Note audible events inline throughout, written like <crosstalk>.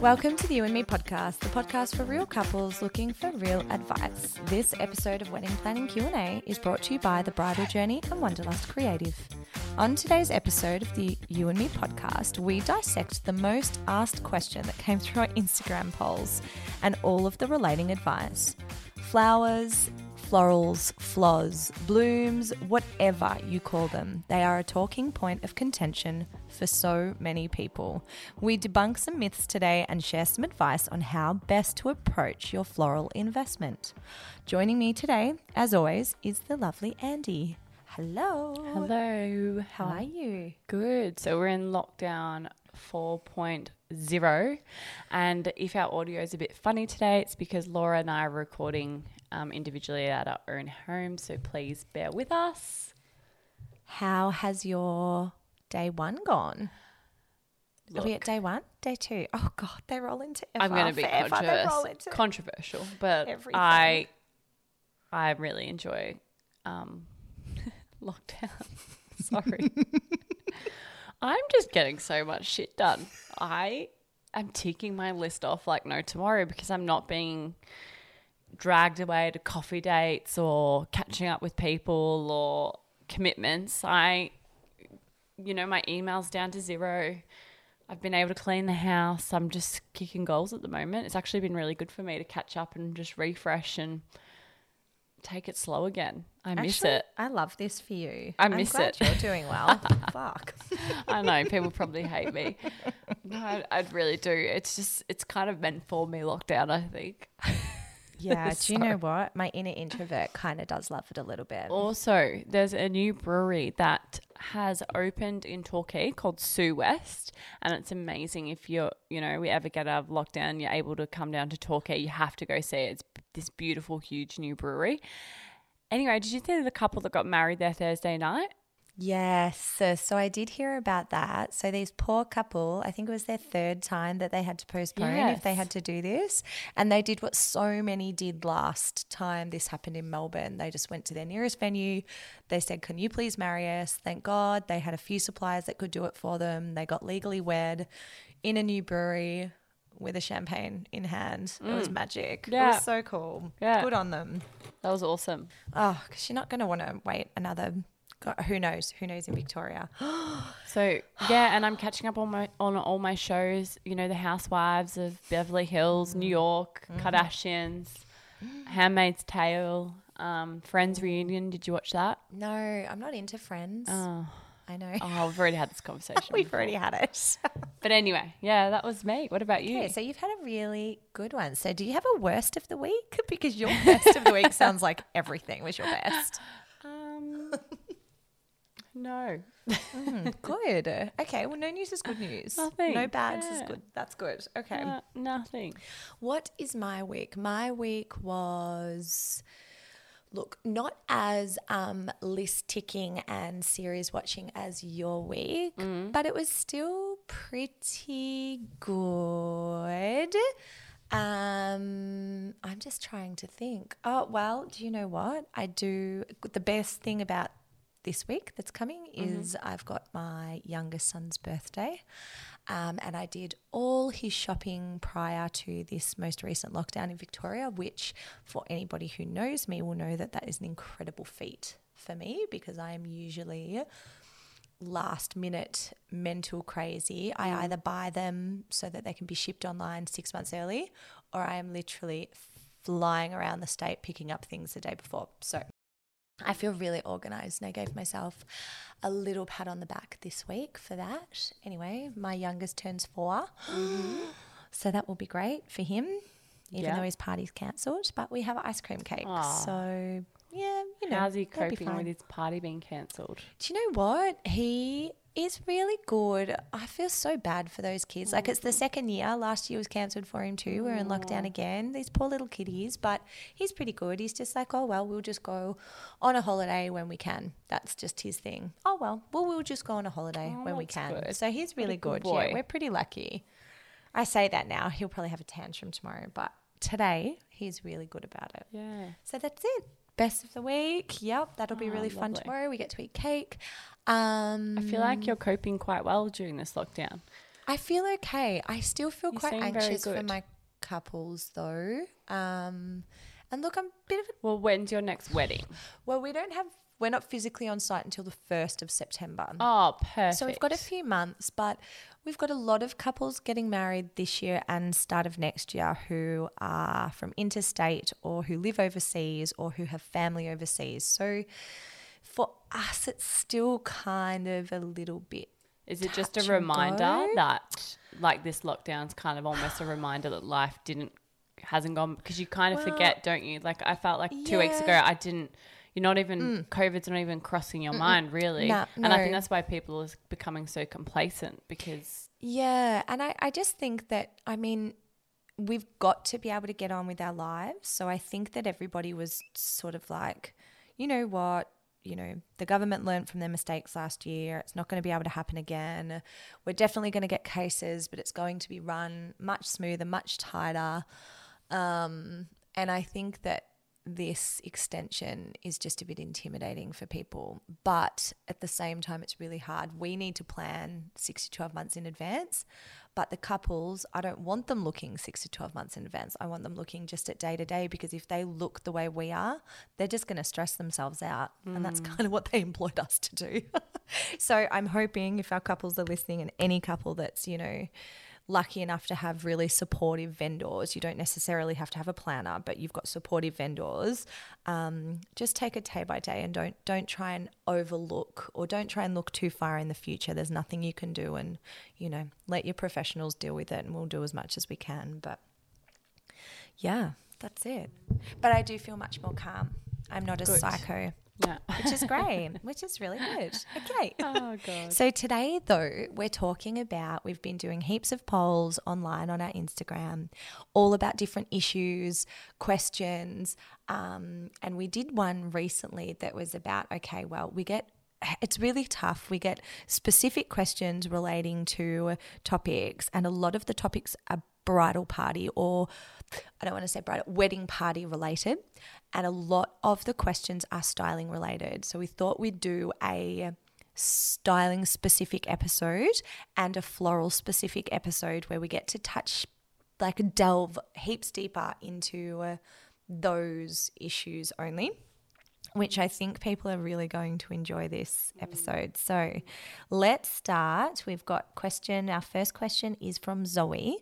Welcome to the You and Me podcast, the podcast for real couples looking for real advice. This episode of Wedding Planning Q&A is brought to you by The Bridal Journey and Wanderlust Creative. On today's episode of the You and Me podcast, we dissect the most asked question that came through our Instagram polls and all of the relating advice. Flowers, florals, flaws, blooms, whatever you call them, they are a talking point of contention for so many people. We debunk some myths today and share some advice on how best to approach your floral investment. Joining me today, as always, is the lovely Andie. Hello. Hello. How are you? Good. So we're in lockdown 4.0. And if our audio is a bit funny today, it's because Laura and I are recording um, individually at our own home. So please bear with us. How has your day one gone? Are we at day one? Day two? Oh God, they roll into FR. I'm going to be forever. Controvers- into controversial, but everything. I I really enjoy um, <laughs> lockdown. <laughs> Sorry. <laughs> I'm just getting so much shit done. I am ticking my list off like no tomorrow because I'm not being dragged away to coffee dates or catching up with people or commitments. I, you know, my email's down to zero. I've been able to clean the house. I'm just kicking goals at the moment. It's actually been really good for me to catch up and just refresh and take it slow again. I miss Actually, it. I love this for you. I I'm miss glad it. You're doing well. <laughs> Fuck. I know people probably hate me. No, I, I really do. It's just it's kind of meant for me lockdown. I think. Yeah. <laughs> Do you know what? My inner introvert kind of does love it a little bit. Also, there's a new brewery that has opened in Torquay called Sou' West, and it's amazing. If you're, you know, we ever get out of lockdown, you're able to come down to Torquay. You have to go see it. It's this beautiful, huge new brewery. Anyway, did you see the couple that got married there Thursday night? Yes. So I did hear about that. So these poor couple, I think it was their third time that they had to postpone if they had to do this. And they did what so many did last time this happened in Melbourne. They just went to their nearest venue. They said, Can you please marry us? Thank God. They had a few suppliers that could do it for them. They got legally wed in a new brewery with a champagne in hand. It was mm. magic. It Yeah. was so cool. Yeah. Good on them. That was awesome. Oh, because you're not going to want to wait another. God, who knows? Who knows in Victoria? <gasps> So yeah, and I'm catching up on my on all my shows. You know, The Housewives of Beverly Hills, New York, Kardashians, <gasps> Handmaid's Tale, um, Friends reunion. Did you watch that? No, I'm not into Friends. Oh, I know. oh we've already had this conversation. <laughs> We've before. already had it. <laughs> But anyway, yeah, that was me. What about you? okay, so you've had a really good one. So do you have a worst of the week? <laughs> Because your best of the week sounds like everything was your best. No. Mm, <laughs> good. Okay. Well, no news is good news. Nothing. No bads is good. That's good. Okay. Nothing. What is my week? My week was look, not as um list ticking and series watching as your week, but it was still pretty good. Um I'm just trying to think. Oh, well, do you know what? I do the best thing about this week that's coming is I've got my youngest son's birthday. Um, and I did all his shopping prior to this most recent lockdown in Victoria, which, for anybody who knows me, will know that that is an incredible feat for me because I am usually last minute mental crazy. I either buy them so that they can be shipped online six months early, or I am literally flying around the state picking up things the day before. So I feel really organized and I gave myself a little pat on the back this week for that. Anyway, my youngest turns 4 <gasps> So that will be great for him, even Yeah. though his party's cancelled. But we have ice cream cake. Aw. So, yeah, you know. How's he coping with his party being cancelled? Do you know what? He is really good. I feel so bad for those kids. Like it's the mm. second year. Last year was cancelled for him too. We're in lockdown again. These poor little kiddies, but he's pretty good. He's just like, oh well, we'll just go on a holiday when we can. That's just his thing. Oh well, well we'll just go on a holiday Oh, when we can. good. So he's really good good. Yeah, we're pretty lucky. I say that now. He'll probably have a tantrum tomorrow, but today he's really good about it. Yeah. So that's it. Best of the week. Yep, that'll be Oh, really fun tomorrow. We get to eat cake. Um, I feel like you're coping quite well during this lockdown. I feel okay. I still feel You quite anxious for my couples though. Um, and look, I'm a bit of a Well, when's your next wedding? well. We don't have. We're not physically on site until the first of September. Oh, perfect. So we've got a few months, but we've got a lot of couples getting married this year and start of next year who are from interstate or who live overseas or who have family overseas. So for us, it's still kind of a little bit. Is it just a reminder that like this lockdown's kind of almost a reminder that life didn't hasn't gone because you kind of Well, forget, don't you? Like I felt like two weeks ago. I didn't. You're not even COVID's not even crossing your mind really, Nah, and I think that's why people are becoming so complacent because Yeah. And I, I just think that, I mean, we've got to be able to get on with our lives. So I think that everybody was sort of like, you know what? You know, the government learned from their mistakes last year. It's not going to be able to happen again. We're definitely going to get cases, but it's going to be run much smoother, much tighter. Um, and I think that this extension is just a bit intimidating for people. But at the same time, it's really hard. We need to plan six to 12 months in advance. But the couples, I don't want them looking six to 12 months in advance. I want them looking just at day to day because if they look the way we are, they're just going to stress themselves out. And that's mm. kind of what they <laughs> employed us to do. <laughs> so I'm hoping if our couples are listening and any couple that's, you know, lucky enough to have really supportive vendors. You don't necessarily have to have a planner, but you've got supportive vendors. Um, just take it day by day and don't don't try and overlook or don't try and look too far in the future. There's nothing you can do, and you know let your professionals deal with it, and we'll do as much as we can. But yeah, that's it. But I do feel much more calm. I'm not a psycho, yeah. which is great, which is really good. Okay. <laughs> oh god. So today, though, we're talking about we've been doing heaps of polls online on our Instagram, all about different issues, questions, um, and we did one recently that was about okay, well, we get. It's really tough. We get specific questions relating to topics, and a lot of the topics are bridal party or I don't want to say bridal, wedding party related. And a lot of the questions are styling related. So we thought we'd do a styling specific episode and a floral specific episode where we get to touch, like, delve heaps deeper into uh, those issues only. Which I think people are really going to enjoy this episode. So let's start. We've got question. Our first question is from Zoe.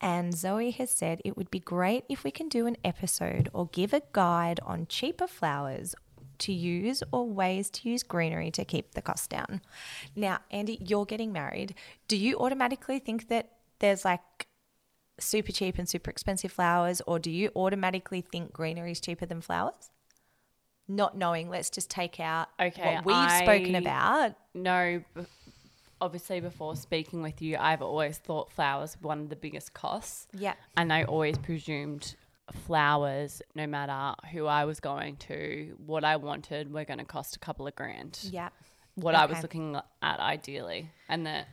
And Zoe has said it would be great if we can do an episode or give a guide on cheaper flowers to use or ways to use greenery to keep the cost down. Now, Andie, you're getting married. Do you automatically think that there's like super cheap and super expensive flowers, or do you automatically think greenery is cheaper than flowers? Not knowing, let's just take out Okay, what we've spoken about. No, obviously before speaking with you, I've always thought flowers were one of the biggest costs. Yeah. And I always presumed flowers, no matter who I was going to, what I wanted, were going to cost a couple of grand. Yeah. What I was looking at ideally. And that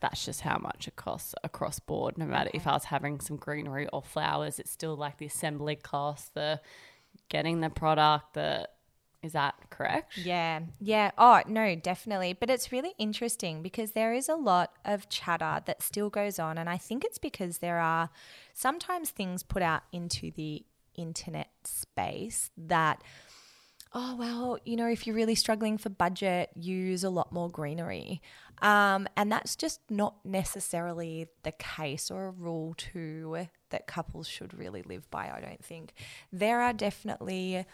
that's just how much it costs across board. No matter if I was having some greenery or flowers, it's still like the assembly cost, the getting the product, the is that correct? Yeah, yeah. Oh, no, definitely. But it's really interesting because there is a lot of chatter that still goes on. And I think it's because there are sometimes things put out into the internet space that, oh, well, you know, if you're really struggling for budget, use a lot more greenery. Um, and that's just not necessarily the case or a rule to that couples should really live by, I don't think. There are definitely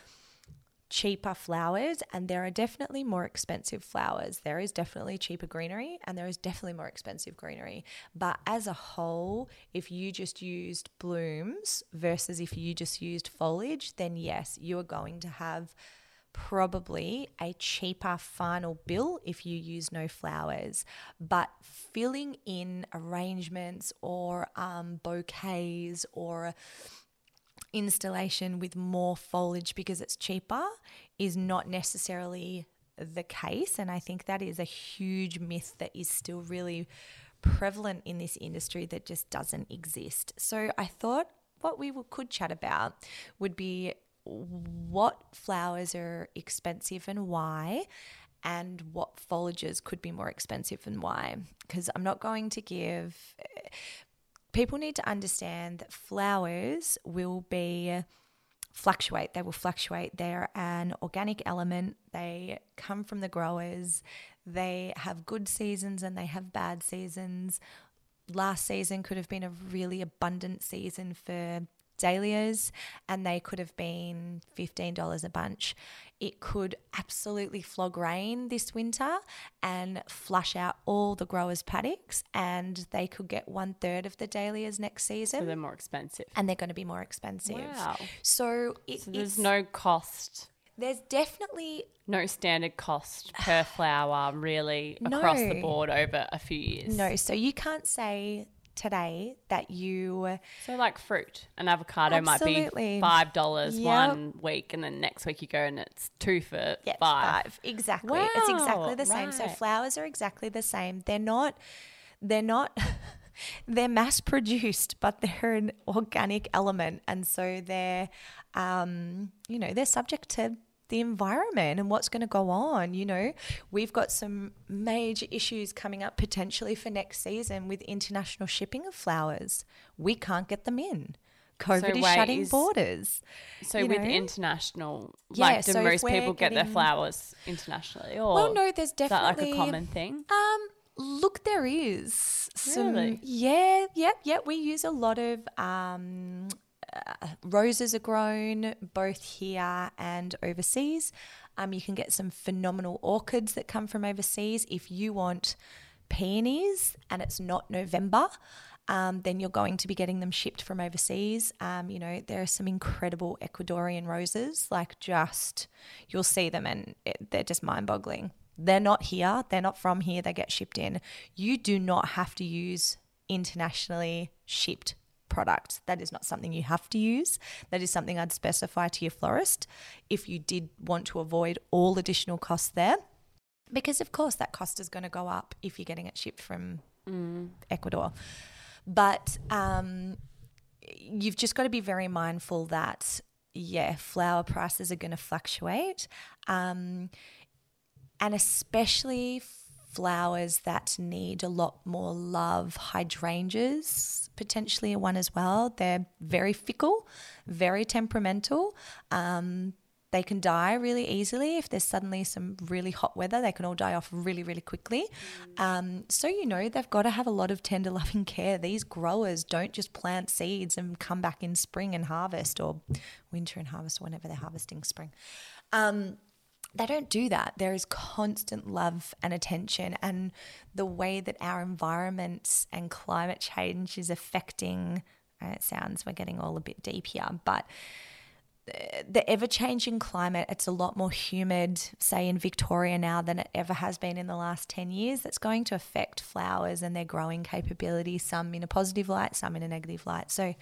cheaper flowers and there are definitely more expensive flowers. There is definitely cheaper greenery and there is definitely more expensive greenery. But as a whole, if you just used blooms versus if you just used foliage, then yes, you are going to have probably a cheaper final bill if you use no flowers. But filling in arrangements or um, bouquets or installation with more foliage because it's cheaper is not necessarily the case. And I think that is a huge myth that is still really prevalent in this industry that just doesn't exist. So I thought what we could chat about would be what flowers are expensive and why. and what foliages could be more expensive and why. Because I'm not going to give. People need to understand that flowers will be fluctuate. They will fluctuate. They're an organic element. They come from the growers. They have good seasons and they have bad seasons. Last season could have been a really abundant season for dahlias and they could have been $15 a bunch. It could absolutely flog rain this winter and flush out all the growers' paddocks, and they could get one third of the dahlias next season. So they're more expensive. and they're going to be more expensive. Wow. So, it, So there's it's- no cost, there's definitely no standard cost per <sighs> flower really across the board over a few years. no. So you can't say today that you So like fruit, an avocado might be five dollars Yep. one week, and then next week you go and it's two for Yeah, five. Exactly. It's exactly the same. So flowers are exactly the same. They're not they're not <laughs> they're mass produced, but they're an organic element. And so they're um, you know, they're subject to the environment and what's going to go on. You know, we've got some major issues coming up potentially for next season with international shipping of flowers. We can't get them in. COVID is wait, shutting is- borders. So with know? international, Yeah, like do so most people get their flowers internationally, or Well, no, there's is that like a common thing? Um, look, there is some. Really? Yeah, yep, yep. We use a lot of um, roses are grown both here and overseas. Um, you can get some phenomenal orchids that come from overseas. If you want peonies and it's not November, um, then you're going to be getting them shipped from overseas. Um, you know, there are some incredible Ecuadorian roses, like just you'll see them and it, they're just mind boggling. They're not here, they're not from here, they get shipped in. You do not have to use internationally shipped product. That is not something you have to use. That is something I'd specify to your florist if you did want to avoid all additional costs there. Because, of course, that cost is going to go up if you're getting it shipped from Ecuador. But um, you've just got to be very mindful that, yeah, flower prices are going to fluctuate. Um, and especially flowers that need a lot more love. Hydrangeas, potentially a one as well. They're very fickle, very temperamental. Um, they can die really easily if there's suddenly some really hot weather. They can all die off really, really quickly. Um, so, you know, they've got to have a lot of tender <laughs> loving care. These growers don't just plant seeds and come back in spring and harvest or winter and harvest, whenever they're harvesting spring. Um, they don't do that. There is constant love and attention, and the way that our environments and climate change is affecting. It sounds we're getting all a bit deep here, but the ever changing climate, it's a lot more humid, say in Victoria now, than it ever has been in the last 10 years. That's going to affect flowers and their growing capability, some in a positive light, some in a negative light. So,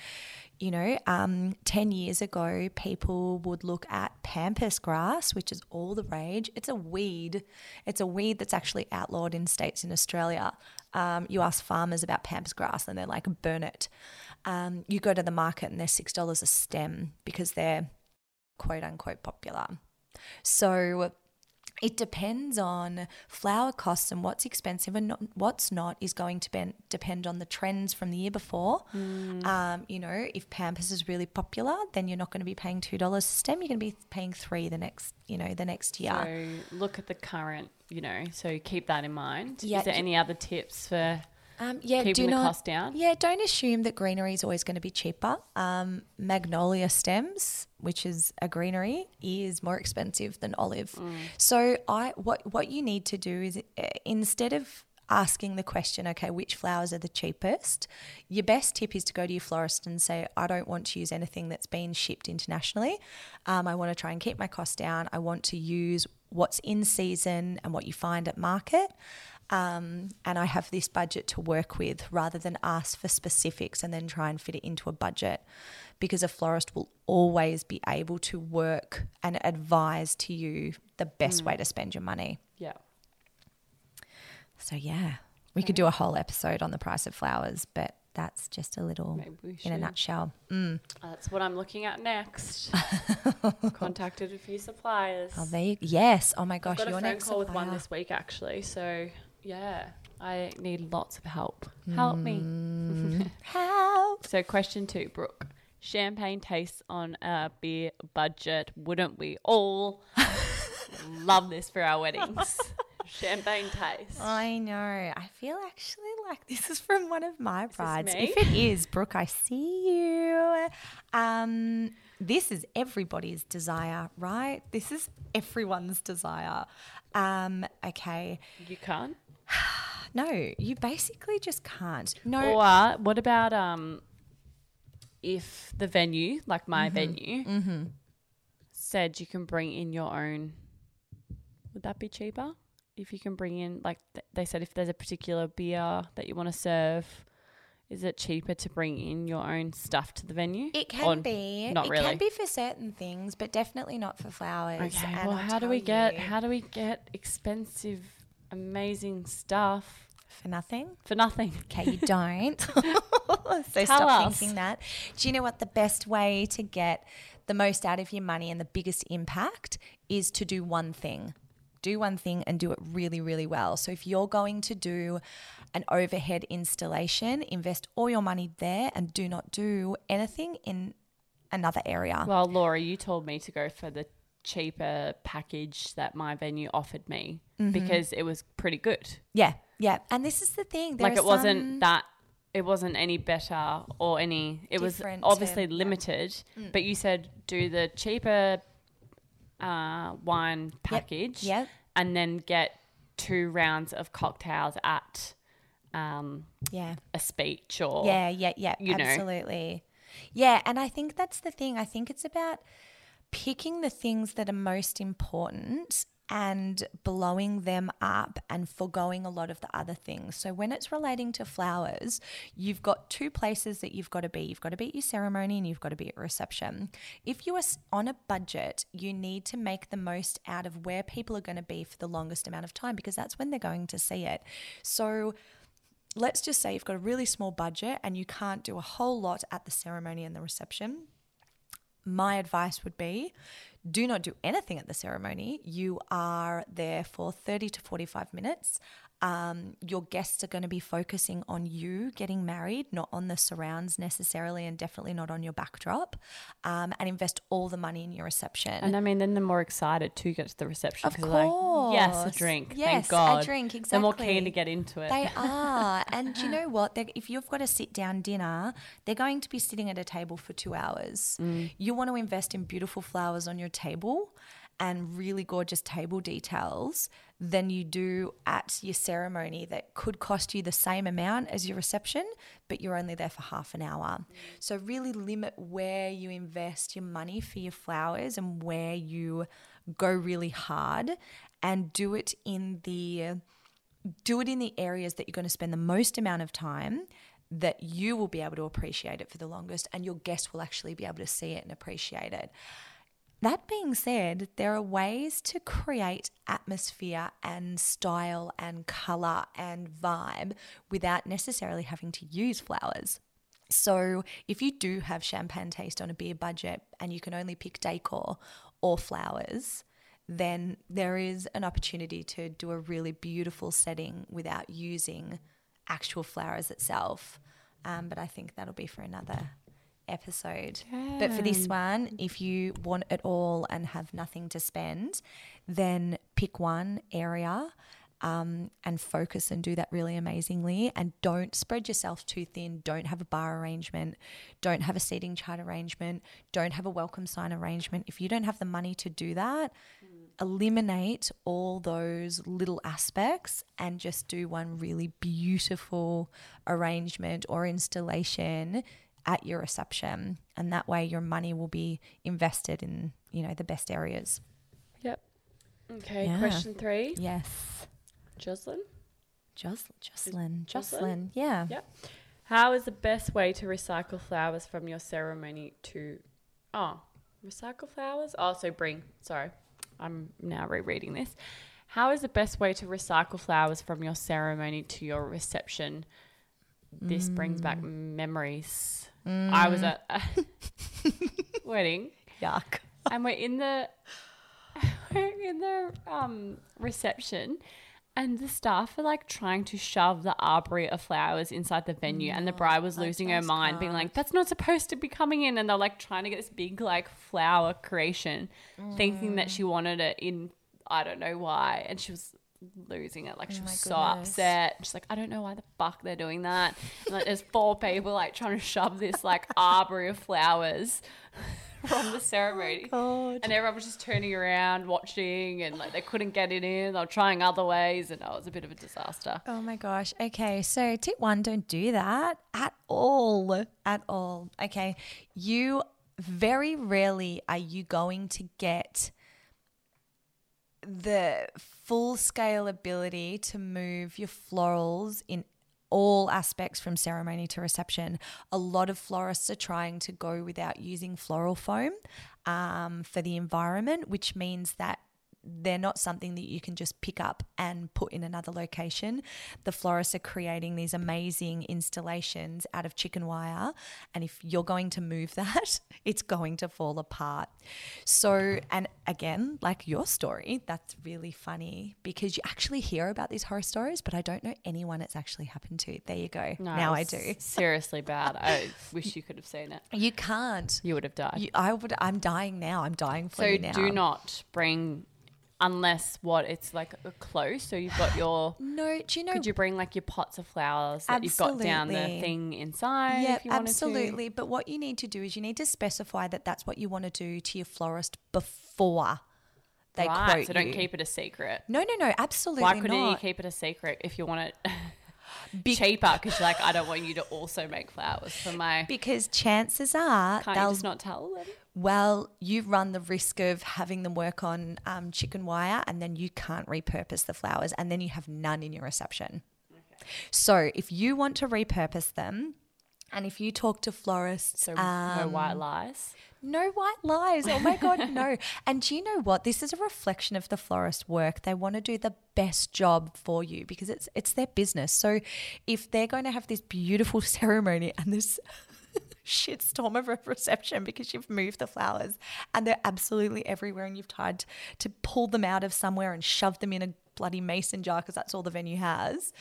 you know, um, 10 years ago, people would look at pampas grass, which is all the rage. It's a weed, it's a weed that's actually outlawed in states in Australia. Um, you ask farmers about pampas grass and they're like, burn it. Um, you go to the market and they're $6 a stem because they're quote unquote popular. So it depends on flower costs and what's expensive and not, what's not is going to ben, depend on the trends from the year before. Um, you know, if Pampas is really popular, then you're not going to be paying two dollars a stem. You're going to be paying three the next, you know, the next year. So look at the current, you know, so keep that in mind. Yeah, Is there any other tips for Um, yeah, keeping do the not, cost down? Yeah, don't assume that greenery is always going to be cheaper. Um, magnolia stems, which is a greenery, is more expensive than olive. Mm. So I what what you need to do is uh, instead of asking the question, okay, which flowers are the cheapest, your best tip is to go to your florist and say, I don't want to use anything that's been shipped internationally. Um, I want to try and keep my costs down. I want to use what's in season and what you find at market um, and I have this budget to work with rather than ask for specifics and then try and fit it into a budget because a florist will always be able to work and advise to you the best way to spend your money. Yeah. So, yeah, we could do a whole episode on the price of flowers, but that's just a little in a nutshell. Mm. That's what I'm looking at next. <laughs> Contacted a few suppliers. Oh, there you, yes. Oh my I've gosh, got a phone call with one this week actually. So yeah, I need lots of help. Help me. Mm, <laughs> help. So question two, Brooke. Champagne tastes on a beer budget. Wouldn't we all <laughs> love this for our weddings? <laughs> Champagne taste. I know. I feel actually like this is from one of my brides. me? If it is, Brooke, I see you. Um, this is everybody's desire, right? This is everyone's desire. Um, okay. You can't. <sighs> No, you basically just can't. No. Or what about um, if the venue, like my Mm-hmm. venue, said you can bring in your own? Would that be cheaper? If you can bring in, like th- they said, if there's a particular beer that you want to serve, is it cheaper to bring in your own stuff to the venue? It can Or be. not really. it really? can be for certain things, but definitely not for flowers. Okay, And well, I'll how do we get you, how do we get expensive, amazing stuff for nothing? for nothing? Okay, you don't. <laughs> <laughs> so Tell stop us. thinking that. Do you know what the best way to get the most out of your money and the biggest impact is to do one thing. Do one thing and do it really, really well. So if you're going to do an overhead installation, invest all your money there and do not do anything in another area. Well, Laura, you told me to go for the cheaper package that my venue offered me Mm-hmm. because it was pretty good. yeah, yeah. And this is the thing. There like it wasn't that it wasn't any better or any it was obviously yeah. Mm. limited, but you said do the cheaper uh, wine package Yep. and then get two rounds of cocktails at um, Yeah. a speech or Yeah, yeah, yeah, you know. absolutely. Yeah, and I think that's the thing. I think it's about picking the things that are most important and blowing them up and foregoing a lot of the other things. So when it's relating to flowers, you've got two places that you've got to be. You've got to be at your ceremony and you've got to be at reception. If you are on a budget, you need to make the most out of where people are going to be for the longest amount of time because that's when they're going to see it. So let's just say you've got a really small budget and you can't do a whole lot at the ceremony and the reception. My advice would be do not do anything at the ceremony. You are there for 30 to 45 minutes. Um, your guests are going to be focusing on you getting married, not on the surrounds necessarily, and definitely not on your backdrop. Um, and invest all the money in your reception. And I mean, then they're more excited to get to the reception. Of they're like, yes, a course. drink. Yes, thank a God. Exactly. They're more keen to get into it. They <laughs> are. and you know what? They're, if you've got a sit down dinner, they're going to be sitting at a table for two hours. You want to invest in beautiful flowers on your table and really gorgeous table details than you do at your ceremony that could cost you the same amount as your reception, but you're only there for half an hour. So, really limit where you invest your money for your flowers and where you go really hard and do it in the do it in the areas that you're going to spend the most amount of time that you will be able to appreciate it for the longest and your guests will actually be able to see it and appreciate it. That being said, there are ways to create atmosphere and style and color and vibe without necessarily having to use flowers. So, if you do have champagne taste on a beer budget and you can only pick decor or flowers, then there is an opportunity to do a really beautiful setting without using actual flowers itself. Um, but I think that'll be for another episode. But for this one, if you want it all and have nothing to spend, then pick one area um, and focus and do that really amazingly. And don't spread yourself too thin. Don't have a bar arrangement. Don't have a seating chart arrangement. Don't have a welcome sign arrangement. If you don't have the money to do that, eliminate all those little aspects and just do one really beautiful arrangement or installation at your reception and that way your money will be invested in you know the best areas Yep. Okay, Yeah. question three. yes Jocelyn, jocelyn Jocelyn? jocelyn yeah Yep. how is the best way to recycle flowers from your ceremony to. Oh, recycle flowers? Oh, so bring. Sorry. I'm now rereading this. How is the best way to recycle flowers from your ceremony to your reception this brings back mm. Mm. I was at a <laughs> wedding Yuck. and we're in the <laughs> we're in the um reception and the staff are like trying to shove the arbory of flowers inside the venue and the bride was losing her mind being like that's not supposed to be coming in and they're like trying to get this big like flower creation thinking that she wanted it in i don't know why and she was losing it like oh she Oh was so goodness. upset she's like i don't know why the fuck they're doing that and like there's four people like trying to shove this like arbor of flowers <laughs> from the <gasps> oh ceremony God. and everyone was just turning around, watching, and like they couldn't get it in. They were trying other ways, and oh, it was a bit of a disaster. Oh my gosh. Okay. So, tip one don't do that at all. At all. Okay. You very rarely are you going to get the full scale ability to move your florals in all aspects from ceremony to reception. A lot of florists are trying to go without using floral foam um, for the environment, which means that they're not something that you can just pick up and put in another location. The florists are creating these amazing installations out of chicken wire. And if you're going to move <laughs> that, it's going to fall apart. So, and again, like your story, that's really funny because you actually hear about these horror stories, but I don't know anyone it's actually happened to. There you go. No, now I do. <laughs> Seriously bad. I wish you could have seen it. You can't. You would have died. You, I would. I'm dying now. I'm dying for so you now. So do not bring, unless what it's like a close. So you've got <sighs> your. No, do you know? Could you bring like your pots of flowers that you've got down the thing inside? Yeah, if you wanted absolutely. But what you need to do is you need to specify that that's what you want to do to your florist before they right. quote So don't you. keep it a secret. no, no, no, absolutely Why couldn't you keep it a secret if you want it <gasps> Be- cheaper? Because like, I don't want you to also make flowers for my. because chances are Can't they'll just not tell them? Well, you run the risk of having them work on um, chicken wire and then you can't repurpose the flowers and then you have none in your reception. So, if you want to repurpose them and if you talk to florists, So no um, white lies. no white lies. Oh my God, no. <laughs> And do you know what? This is a reflection of the florist work. They want to do the best job for you because it's it's their business. So if they're going to have this beautiful <laughs> ceremony and this shitstorm of a reception because you've moved the flowers and they're absolutely everywhere and you've tried to pull them out of somewhere and shove them in a bloody mason jar because that's all the venue has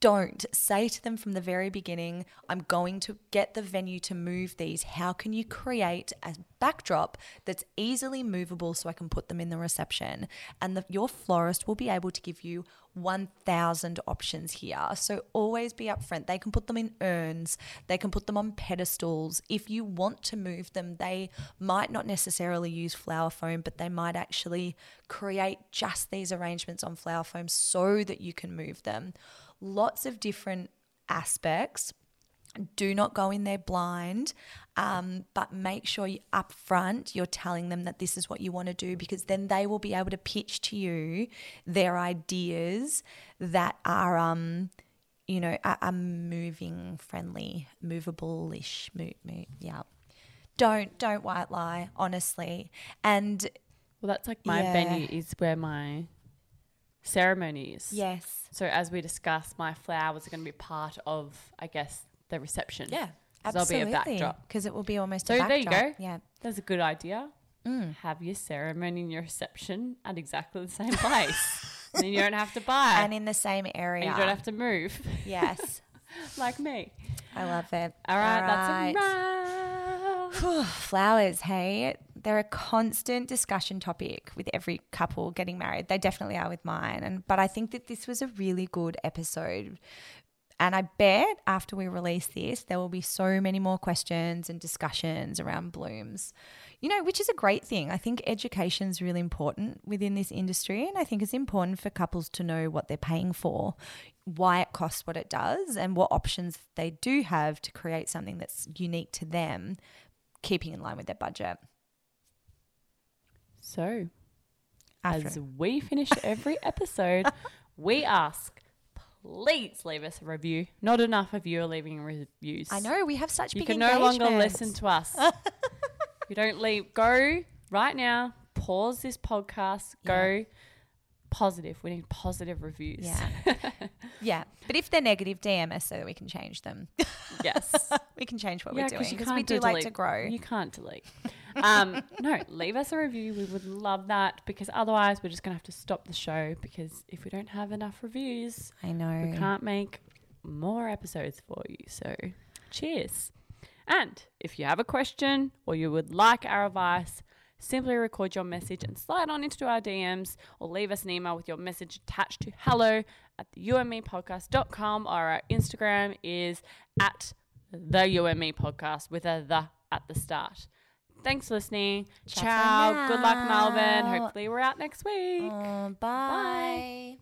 don't say to them from the very beginning, I'm going to get the venue to move these. How can you create a backdrop that's easily movable so I can put them in the reception? And the, your florist will be able to give you 1,000 options here. So always be upfront. They can put them in urns, they can put them on pedestals. If you want to move them, they might not necessarily use flower foam, but they might actually create just these arrangements on flower foam so that you can move them lots of different aspects. Do not go in there blind, um, but make sure you up front you're telling them that this is what you want to do because then they will be able to pitch to you their ideas that are, um, you know, are, are moving friendly, movable-ish. Move, move, yeah. Don't don't white lie, honestly. And Well, that's like my Yeah. venue is where my ceremony is. yes, So as we discussed, my flowers are going to be part of, I guess, the reception. yeah, 'Cause there'll be a absolutely. backdrop. because it will be almost So a there you go. Yeah. That's a good idea. Mm. Have your ceremony and your reception at exactly the same place. and <laughs> then you don't have to buy. and in the same area. and you don't have to move, yes, <laughs> like me. I love it. All right, All that's a wrap. Flowers, hey, they're a constant discussion topic with every couple getting married. They definitely are with mine, and but I think that this was a really good episode. And I bet after we release this, there will be so many more questions and discussions around blooms, you know, which is a great thing. I think education is really important within this industry. And I think it's important for couples to know what they're paying for, why it costs what it does, and what options they do have to create something that's unique to them, keeping in line with their budget. So, After as we finish every episode, we ask, please leave us a review. Not enough of you are leaving reviews. I know we have such You big can no longer listen to us. <laughs> you don't leave. Go right now. Pause this podcast. Go positive. We need positive reviews. Yeah. <laughs> Yeah. But if they're negative, DM us so that we can change them. <laughs> Yes. <laughs> we can change what Yeah, we're doing because we can't do like to grow. You can't delete. Um, <laughs> no, leave us a review. We would love that because otherwise we're just going to have to stop the show because if we don't have enough reviews, I know. we can't make more episodes for you. So, cheers. And if you have a question or you would like our advice, simply record your message and slide on into our DMs or leave us an email with your message attached to hello at the umepodcast.com or our uh, Instagram is at the UME podcast with a the at the start. Thanks for listening. Ciao Ciao. Good luck, Melbourne. Hopefully, we're out next week. Oh, bye.